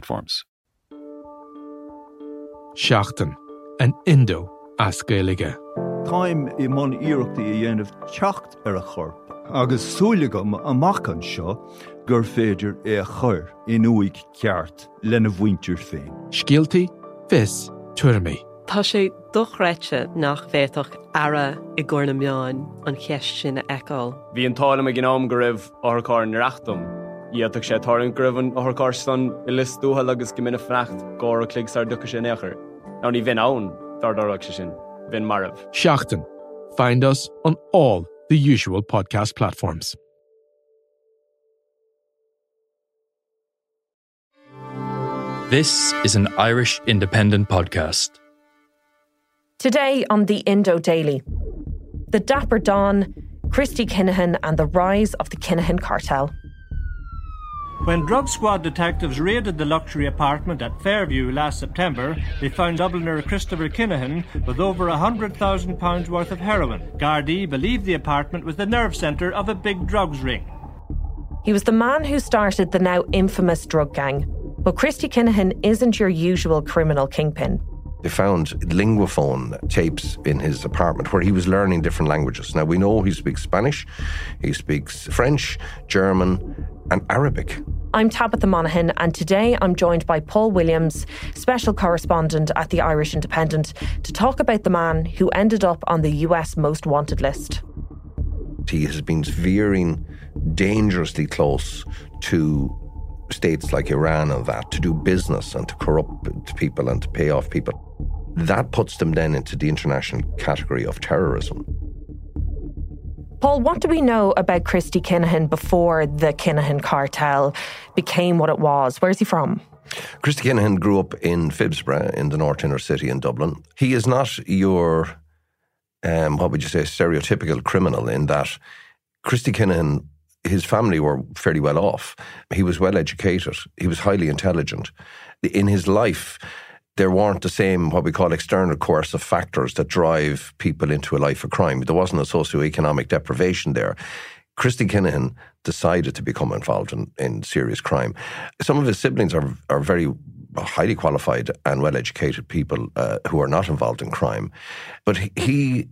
platforms. Seachtain an Indo as Gaelige. Táim i món iireachtaí a dhéanamh techt ar a chorp, agus súlagam amachchan seo gur féidir é a chur in uig ceart lena bhhaintir féin. Scialtaí fis tuairrmaí. Tá sé dochreite nach bhéach ara i gcóna meáin an cheist sin eáil. Bhí an tála a gnáam go raibh áthá reachtam Iadach sé tarn gribhann óthcástan i listúthe agus go mina frecht gá a clig ar ducha sin éair. Ná ní bhín ann dardarach se sin, bhín marmh. Seachtain. Find us on all the usual podcast platforms. This is an Irish independent podcast. Today on the Indo Daily, the Dapper Don, Christy Kinahan, and the rise of the Kinahan cartel. When drug squad detectives raided the luxury apartment at Fairview last September, they found Dubliner Christopher Kinahan with over £100,000 worth of heroin. Gardaí believed the apartment was the nerve centre of a big drugs ring. He was the man who started the now infamous drug gang. But Christy Kinahan isn't your usual criminal kingpin. They found linguaphone tapes in his apartment where he was learning different languages. Now, we know he speaks Spanish, he speaks French, German, and Arabic. I'm Tabitha Monahan, and today I'm joined by Paul Williams, special correspondent at the Irish Independent, to talk about the man who ended up on the US most wanted list. He has been veering dangerously close to states like Iran and that to do business and to corrupt people and to pay off people. That puts them then into the international category of terrorism. Paul, what do we know about Christy Kinahan before the Kinahan cartel became what it was? Where's he from? Christy Kinahan grew up in Phibsborough in the North Inner City in Dublin. He is not your, um, what would you say, stereotypical criminal in that Christy Kinahan his family were fairly well off. He was well educated. He was highly intelligent. In his life, there weren't the same what we call external coercive factors that drive people into a life of crime. There wasn't a socioeconomic deprivation there. Christy Kinahan decided to become involved in, in serious crime. Some of his siblings are are very highly qualified and well educated people uh, who are not involved in crime, but he, he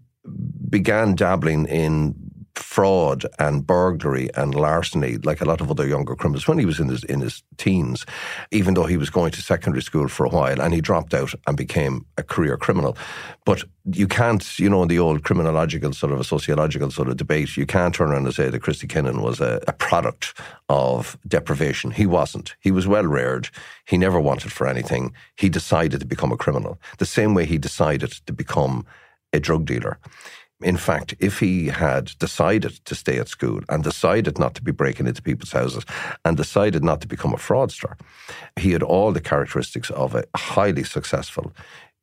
began dabbling in fraud and burglary and larceny, like a lot of other younger criminals, when he was in his in his teens, even though he was going to secondary school for a while, and he dropped out and became a career criminal. But you can't, you know, in the old criminological sort of a sociological sort of debate, you can't turn around and say that Christy Kinahan was a, a product of deprivation. He wasn't. He was well reared. He never wanted for anything. He decided to become a criminal, the same way he decided to become a drug dealer. In fact, if he had decided to stay at school and decided not to be breaking into people's houses and decided not to become a fraudster, he had all the characteristics of a highly successful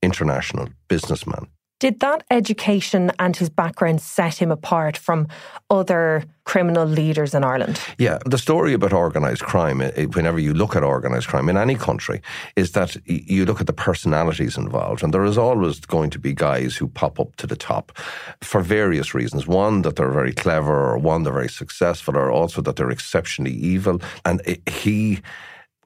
international businessman. Did that education and his background set him apart from other criminal leaders in Ireland? Yeah, the story about organised crime, eh, eh, whenever you look at organised crime in any country, is that you look at the personalities involved, and there is always going to be guys who pop up to the top for various reasons. One, that they're very clever, or one, they're very successful, or also that they're exceptionally evil. And eh, he,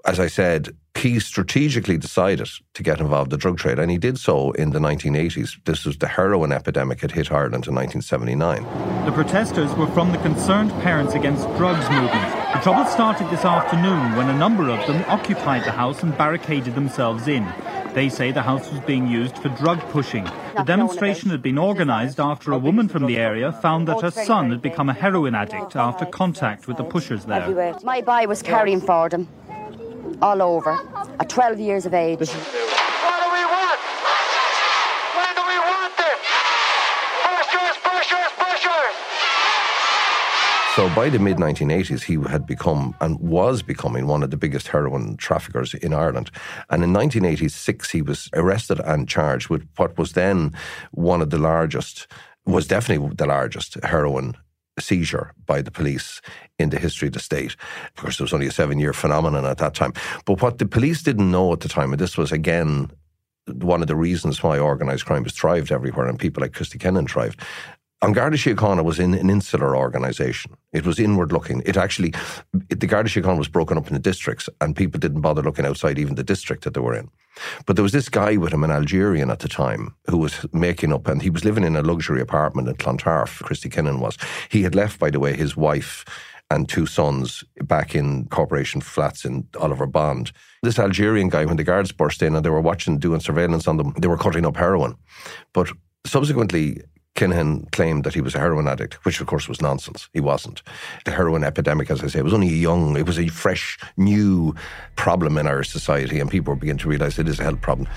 as I said, he strategically decided to get involved in the drug trade, and he did so in the 1980s. This was the heroin epidemic had hit Ireland in 1979. The protesters were from the Concerned Parents Against Drugs movement. The trouble started this afternoon when a number of them occupied the house and barricaded themselves in. They say the house was being used for drug pushing. The demonstration had been organised after a woman from the area found that her son had become a heroin addict after contact with the pushers there. My boy was carrying for them all over at 12 years of age. What do we want? When do we want it? Pushers, pushers, pushers! So by the mid 1980s, he had become and was becoming one of the biggest heroin traffickers in Ireland. And in 1986, he was arrested and charged with what was then one of the largest, was definitely the largest heroin seizure by the police in the history of the state. Of course, it was only a seven year phenomenon at that time. But what the police didn't know at the time, and this was again one of the reasons why organised crime has thrived everywhere and people like Christy Kinahan thrived. An Garda Síochána was in an insular organisation. It was inward looking. It actually, it, the Garda Síochána was broken up into districts and people didn't bother looking outside even the district that they were in. But there was this guy with him, an Algerian at the time, who was making up, and he was living in a luxury apartment in Clontarf, Christy Kinahan was. He had left, by the way, his wife and two sons back in corporation flats in Oliver Bond. This Algerian guy, when the guards burst in and they were watching, doing surveillance on them, they were cutting up heroin. But subsequently, Kinahan claimed that he was a heroin addict, which of course was nonsense. He wasn't. The heroin epidemic, as I say, was only a young, it was a fresh, new problem in our society, and people were beginning to realize it is a health problem.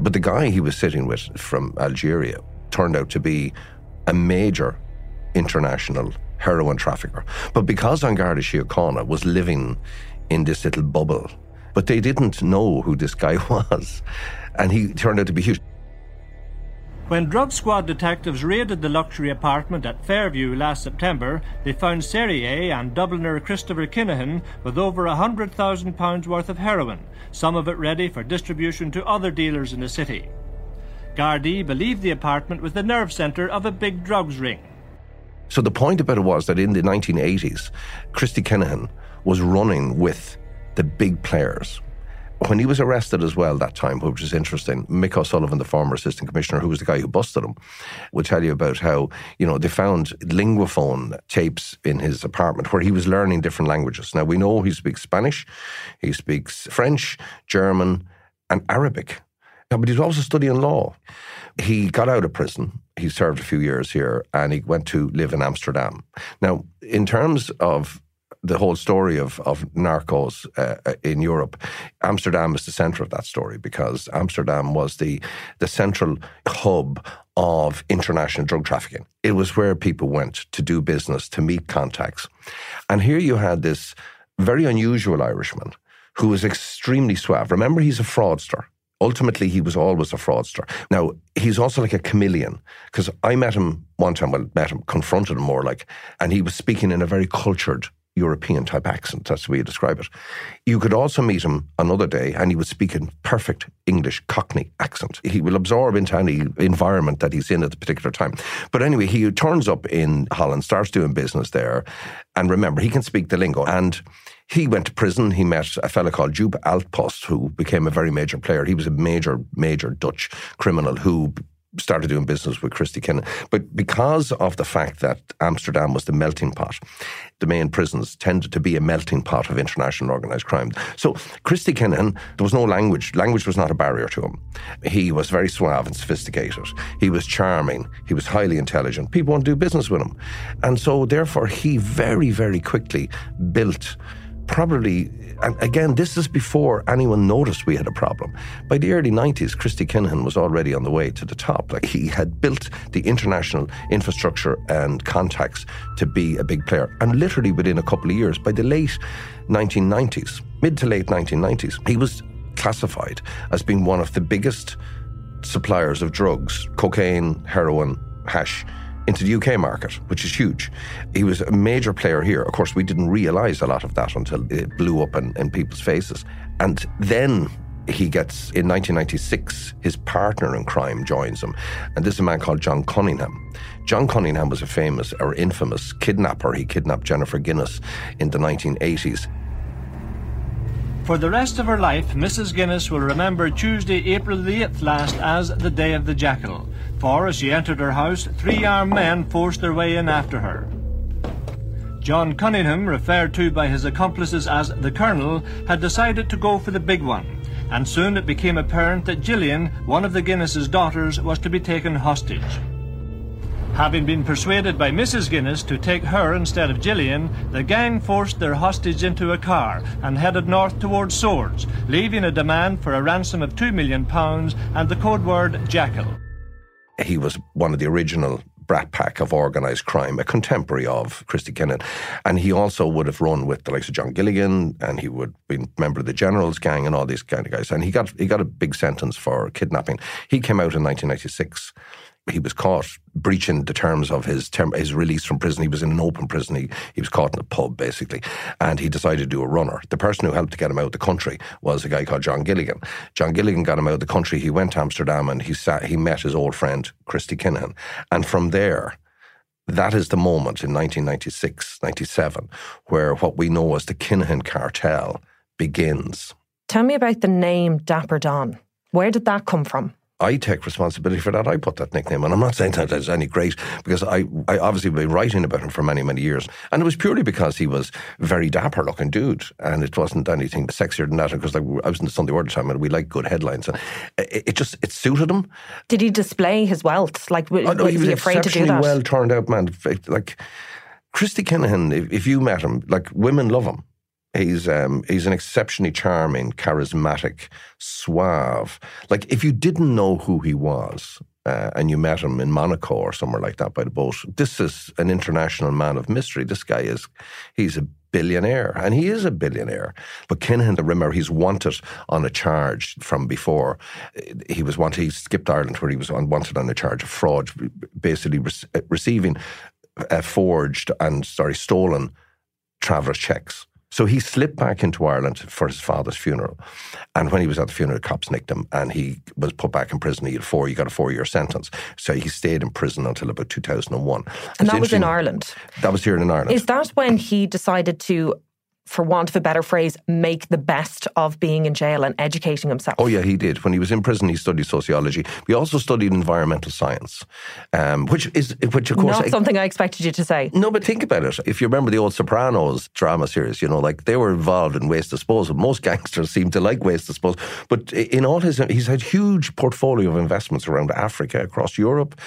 But the guy he was sitting with from Algeria turned out to be a major international heroin trafficker. But because An Garda Síochána was living in this little bubble, but they didn't know who this guy was. And he turned out to be huge. When drug squad detectives raided the luxury apartment at Fairview last September, they found Serrier and Dubliner Christopher Kinahan with over £100,000 worth of heroin, some of it ready for distribution to other dealers in the city. Gardaí believed the apartment was the nerve centre of a big drugs ring. So the point about it was that in the 1980s, Christy Kinahan was running with the big players. When he was arrested as well that time, which is interesting, Mick O'Sullivan, the former assistant commissioner, who was the guy who busted him, would tell you about how, you know, they found linguaphone tapes in his apartment where he was learning different languages. Now, we know he speaks Spanish, he speaks French, German, and Arabic. But he's also studying law. He got out of prison. He served a few years here and he went to live in Amsterdam. Now, in terms of the whole story of, of narcos uh, in Europe, Amsterdam is the center of that story because Amsterdam was the, the central hub of international drug trafficking. It was where people went to do business, to meet contacts. And here you had this very unusual Irishman who was extremely suave. Remember, he's a fraudster ultimately he was always a fraudster. Now, he's also like a chameleon because I met him one time, well, met him, confronted him more like, and he was speaking in a very cultured European type accent. That's the way you describe it. You could also meet him another day and he would speak in perfect English Cockney accent. He will absorb into any environment that he's in at the particular time. But anyway, he turns up in Holland, starts doing business there. And remember, he can speak the lingo. And he went to prison. He met a fellow called Joop Altpost, who became a very major player. He was a major, major Dutch criminal who started doing business with Christy Kinahan. But because of the fact that Amsterdam was the melting pot, the main prisons tended to be a melting pot of international organised crime. So Christy Kinahan, there was no language. Language was not a barrier to him. He was very suave and sophisticated. He was charming. He was highly intelligent. People want to do business with him. And so therefore he very, very quickly built probably, and again, this is before anyone noticed we had a problem. By the early 90s, Christy Kinahan was already on the way to the top. Like he had built the international infrastructure and contacts to be a big player. And literally within a couple of years, by the late 1990s, mid to late 1990s, he was classified as being one of the biggest suppliers of drugs, cocaine, heroin, hash into the UK market, which is huge. He was a major player here. Of course, we didn't realise a lot of that until it blew up in, in people's faces. And then he gets, in 1996, his partner in crime joins him. And this is a man called John Cunningham. John Cunningham was a famous or infamous kidnapper. He kidnapped Jennifer Guinness in the 1980s. For the rest of her life, Mrs. Guinness will remember Tuesday, April the 8th last as the Day of the Jackal for as she entered her house, three armed men forced their way in after her. John Cunningham, referred to by his accomplices as the Colonel, had decided to go for the big one, and soon it became apparent that Gillian, one of the Guinnesses' daughters, was to be taken hostage. Having been persuaded by Mrs. Guinness to take her instead of Gillian, the gang forced their hostage into a car and headed north towards Swords, leaving a demand for a ransom of £2 million and the code word Jackal he was one of the original brat pack of organised crime, a contemporary of Christy Kinahan. And he also would have run with the likes of John Gilligan and he would be a member of the Generals gang and all these kind of guys. And he got he got a big sentence for kidnapping. He came out in 1996 he was caught breaching the terms of his term, his release from prison. He was in an open prison. He, he was caught in a pub, basically, and he decided to do a runner. The person who helped to get him out of the country was a guy called John Gilligan. John Gilligan got him out of the country. He went to Amsterdam and he sat, he met his old friend Christy Kinahan, and from there. That is the moment in 1996, 97, where what we know as the Kinahan cartel begins. Tell me about the name Dapper Don. Where did that come from? I take responsibility for that. I put that nickname, and I'm not saying that it's any great because I, I obviously been writing about him for many, many years, and it was purely because he was a very dapper looking dude, and it wasn't anything sexier than that. Because like I was in the Sunday World time, and we like good headlines, and it, it just it suited him. Did he display his wealth? Like, w- Oh, no, was he was he afraid to do that? well turned out man. Like Christy Kinahan, if, if you met him, like women love him. He's um, he's an exceptionally charming, charismatic, suave. Like if you didn't know who he was uh, and you met him in Monaco or somewhere like that by the boat, this is an international man of mystery. This guy is he's a billionaire, and he is a billionaire. But Kinahan, remember, he's wanted on a charge from before. He was wanted. He skipped Ireland, where he was wanted on a charge of fraud, basically re- receiving uh, forged and sorry stolen traveller's checks. So he slipped back into Ireland for his father's funeral. And when he was at the funeral, cops nicked him and he was put back in prison. He had four, he got a four year sentence. So he stayed in prison until about 2001. And It's that was in Ireland. That was here in Ireland. Is that when he decided to, for want of a better phrase, make the best of being in jail and educating himself? Oh, yeah, he did. When he was in prison, he studied sociology. He also studied environmental science, um, which is, which of course. Not something I expected you to say. No, but think about it. If you remember the old Sopranos drama series, you know, like they were involved in waste disposal. Most gangsters seem to like waste disposal. But in all his, he's had huge portfolio of investments around Africa, across Europe.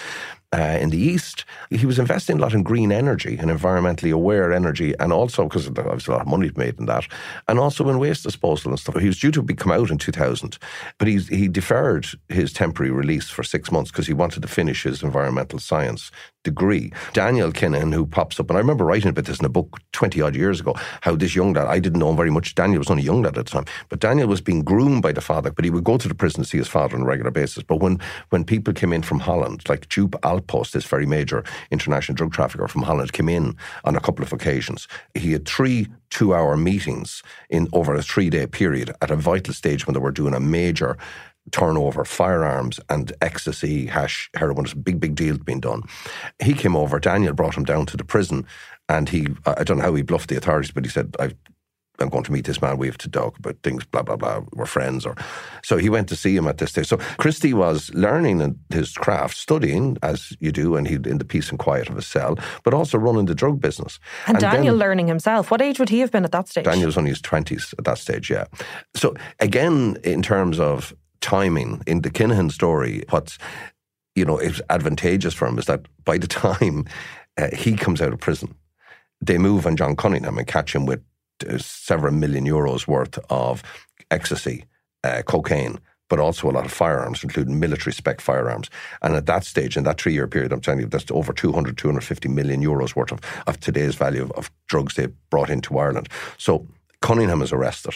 Uh, in the east, he was investing a lot in green energy and environmentally aware energy, and also because there was a lot of money made in that, and also in waste disposal and stuff. He was due to be come out in 2000, but he deferred his temporary release for six months because he wanted to finish his environmental science degree. Daniel Kinahan, who pops up, and I remember writing about this in a book 20 odd years ago, how this young lad, I didn't know him very much. Daniel was only young lad at the time, but Daniel was being groomed by the father, but he would go to the prison to see his father on a regular basis. But when, when people came in from Holland, like Joop Alpost, this very major international drug trafficker from Holland, came in on a couple of occasions. He had three two hour meetings in over a three day period at a vital stage when they were doing a major turnover, firearms and ecstasy, hash, heroin. It's a big, big deal being done. He came over, Daniel brought him down to the prison and he, I don't know how he bluffed the authorities, but he said, I, I'm going to meet this man. We have to talk about things, blah, blah, blah. We're friends. Or So he went to see him at this stage. So Christy was learning his craft, studying as you do, and he in the peace and quiet of his cell, but also running the drug business. And, Daniel then- learning himself. What age would he have been at that stage? Daniel was only his 20s at that stage, yeah. So, again, in terms of timing, in the Kinahan story, what's, you know, is advantageous for him is that by the time uh, he comes out of prison, they move on John Cunningham and catch him with uh, several million euros worth of ecstasy, uh, cocaine, but also a lot of firearms, including military spec firearms. And at that stage, in that three year period, I'm telling you, that's over 200, 250 million euros worth of, of today's value of, of drugs they brought into Ireland. So Cunningham is arrested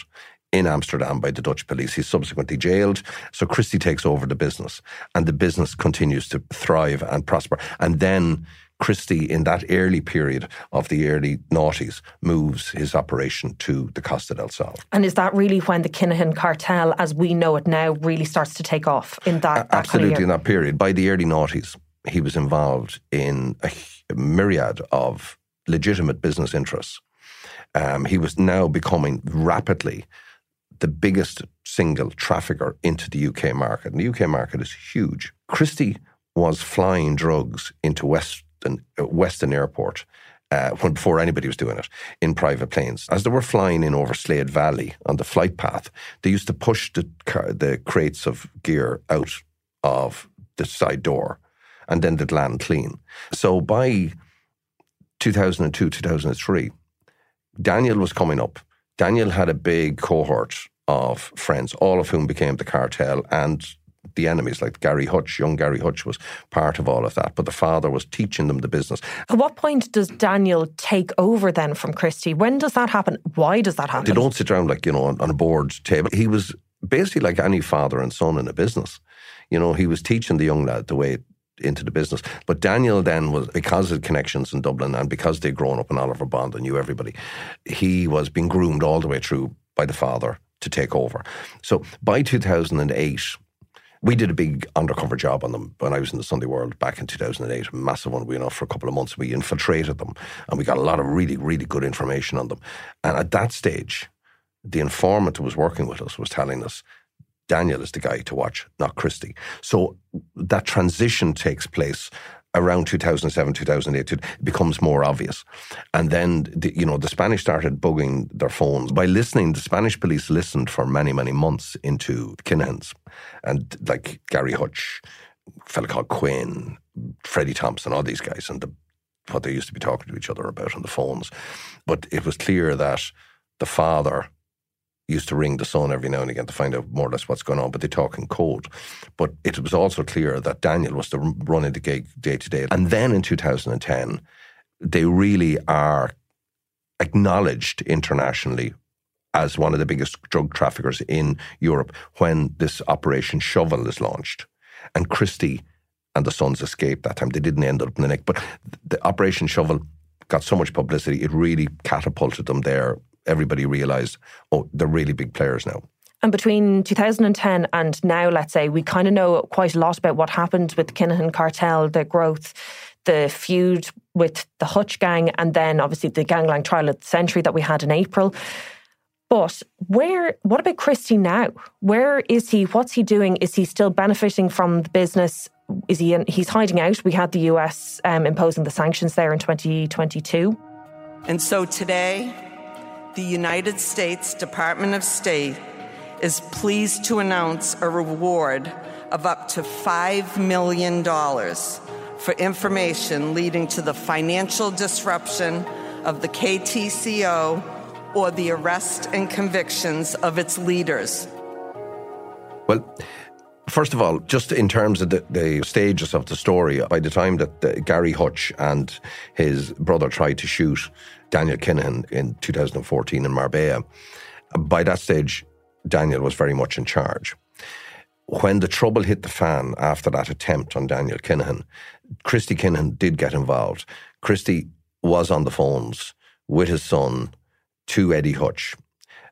in Amsterdam by the Dutch police. He's subsequently jailed. So Christy takes over the business, and the business continues to thrive and prosper. And then Christy, in that early period of the early noughties, moves his operation to the Costa del Sol. And is that really when the Kinahan cartel, as we know it now, really starts to take off in that, of Absolutely, in that period. By the early noughties, he was involved in a myriad of legitimate business interests. Um, he was now becoming rapidly the biggest single trafficker into the UK market. And the UK market is huge. Christy was flying drugs into Weston, uh, Weston Airport uh, when before anybody was doing it in private planes. As they were flying in over Slade Valley on the flight path, they used to push the the crates of gear out of the side door, and then they'd land clean. So by 2002, 2003, Daniel was coming up. Daniel had a big cohort of friends, all of whom became the cartel and the enemies, like Gary Hutch. Young Gary Hutch was part of all of that, but the father was teaching them the business. At what point does Daniel take over then from Christy? When does that happen? Why does that happen? They don't sit around like you know on, on a board table. He was basically like any father and son in a business. You know, he was teaching the young lad the way into the business. But Daniel then was, because of connections in Dublin and because they'd grown up in Oliver Bond and knew everybody, he was being groomed all the way through by the father to take over. So by 2008, we did a big undercover job on them when I was in the Sunday World back in 2008, a massive one. We went off for a couple of months. We infiltrated them and we got a lot of really, really good information on them. And at that stage, the informant who was working with us was telling us Daniel is the guy to watch, not Christy. So that transition takes place around 2007, 2008, it becomes more obvious. And then, the, you know, the Spanish started bugging their phones. By listening, the Spanish police listened for many, many months into Kinahans. And like Gary Hutch, a fella called Quinn, Freddie Thompson, all these guys, and the, what they used to be talking to each other about on the phones. But it was clear that the father used to ring the son every now and again to find out more or less what's going on, but they talk in code. But it was also clear that Daniel was the running the gig day to day. And then in 2010, they really are acknowledged internationally as one of the biggest drug traffickers in Europe when this Operation Shovel is launched. And Christy and the sons escaped that time. They didn't end up in the neck. But the Operation Shovel got so much publicity, it really catapulted them there everybody realised, oh, they're really big players now. And between 2010 and now, let's say, we kind of know quite a lot about what happened with the Kinahan cartel, the growth, the feud with the Hutch gang, and then obviously the gangland trial of the century that we had in April. But where? What about Christy now? Where is he? What's he doing? Is he still benefiting from the business? Is he? In, he's hiding out. We had the US um, imposing the sanctions there in 2022. And so today, the United States Department of State is pleased to announce a reward of up to $5 million for information leading to the financial disruption of the KTCO or the arrest and convictions of its leaders. Well, First of all, just in terms of the, the, stages of the story, by the time that the, Gary Hutch and his brother tried to shoot Daniel Kinahan in 2014 in Marbella. By that stage, Daniel was very much in charge. When the trouble hit the fan after that attempt on Daniel Kinahan, Christy Kinahan did get involved. Christy was on the phones with his son to Eddie Hutch.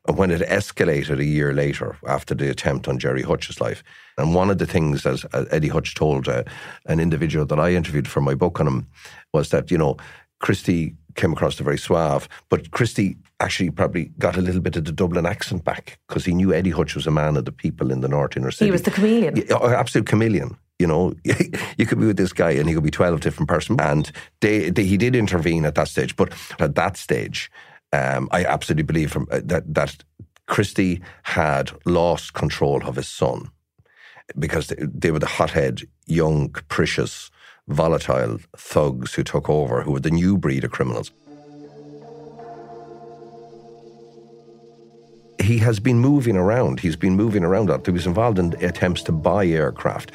And when it escalated a year later after the attempt on Gerry Hutch's life, and one of the things, as Eddie Hutch told uh, an individual that I interviewed for my book on him, was that, you know, Christy came across as very suave, but Christy actually probably got a little bit of the Dublin accent back because he knew Eddie Hutch was a man of the people in the North Inner City. He was the chameleon. Yeah, oh, absolute chameleon. You know, you could be with this guy and he could be 12 different person. And they, they, he did intervene at that stage. But at that stage, um, I absolutely believe from, uh, that, that Christy had lost control of his son because they, they were the hothead, young, capricious, volatile thugs who took over, who were the new breed of criminals. He has been moving around. He's been moving around. He was involved in attempts to buy aircraft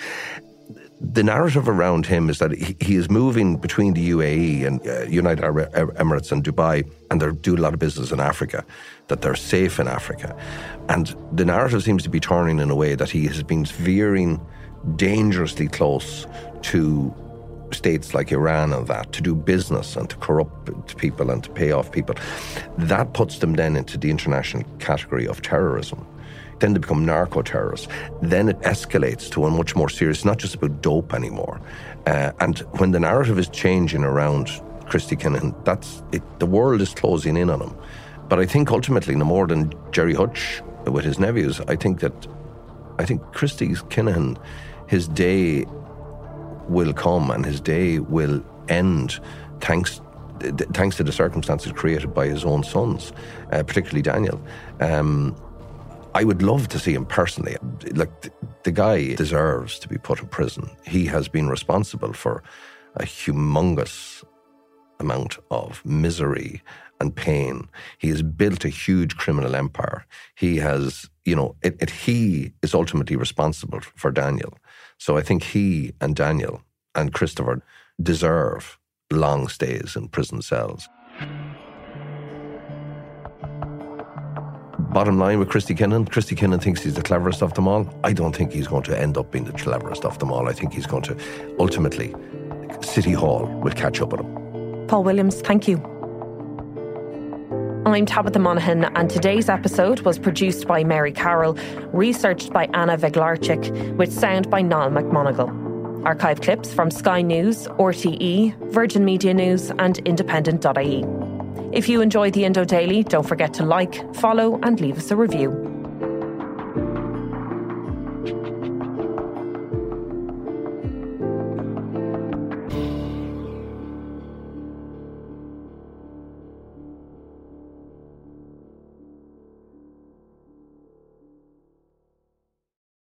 the narrative around him is that he, is moving between the UAE and uh, United Arab Emirates and Dubai, and they're doing a lot of business in Africa, that they're safe in Africa. And the narrative seems to be turning in a way that he has been veering dangerously close to states like Iran and that to do business and to corrupt people and to pay off people. That puts them then into the international category of terrorism. Then they become narco terrorists. Then it escalates to a much more serious, not just about dope anymore. Uh, and when the narrative is changing around Christy Kinahan, that's it, the world is closing in on him. But I think ultimately, no more than Gerry Hutch with his nephews, I think that I think Christy Kinahan, his day will come and his day will end thanks thanks to the circumstances created by his own sons, uh, particularly Daniel. Um, I would love to see him personally. Like, the, the guy deserves to be put in prison. He has been responsible for a humongous amount of misery and pain. He has built a huge criminal empire. He has you know, it, it, he is ultimately responsible for Daniel. So I think he and Daniel and Christopher deserve long stays in prison cells. Bottom line with Christy Kinahan, Christy Kinahan thinks he's the cleverest of them all. I don't think he's going to end up being the cleverest of them all. I think he's going to ultimately, City Hall will catch up with him. Paul Williams, thank you. I'm Tabitha Monahan, and today's episode was produced by Mary Carroll, researched by Anna Veglarchik, with sound by Niall McMonigal. Archive clips from Sky News, RTE, Virgin Media News, and Independent.ie. If you enjoy the Indo Daily, don't forget to like, follow, and leave us a review.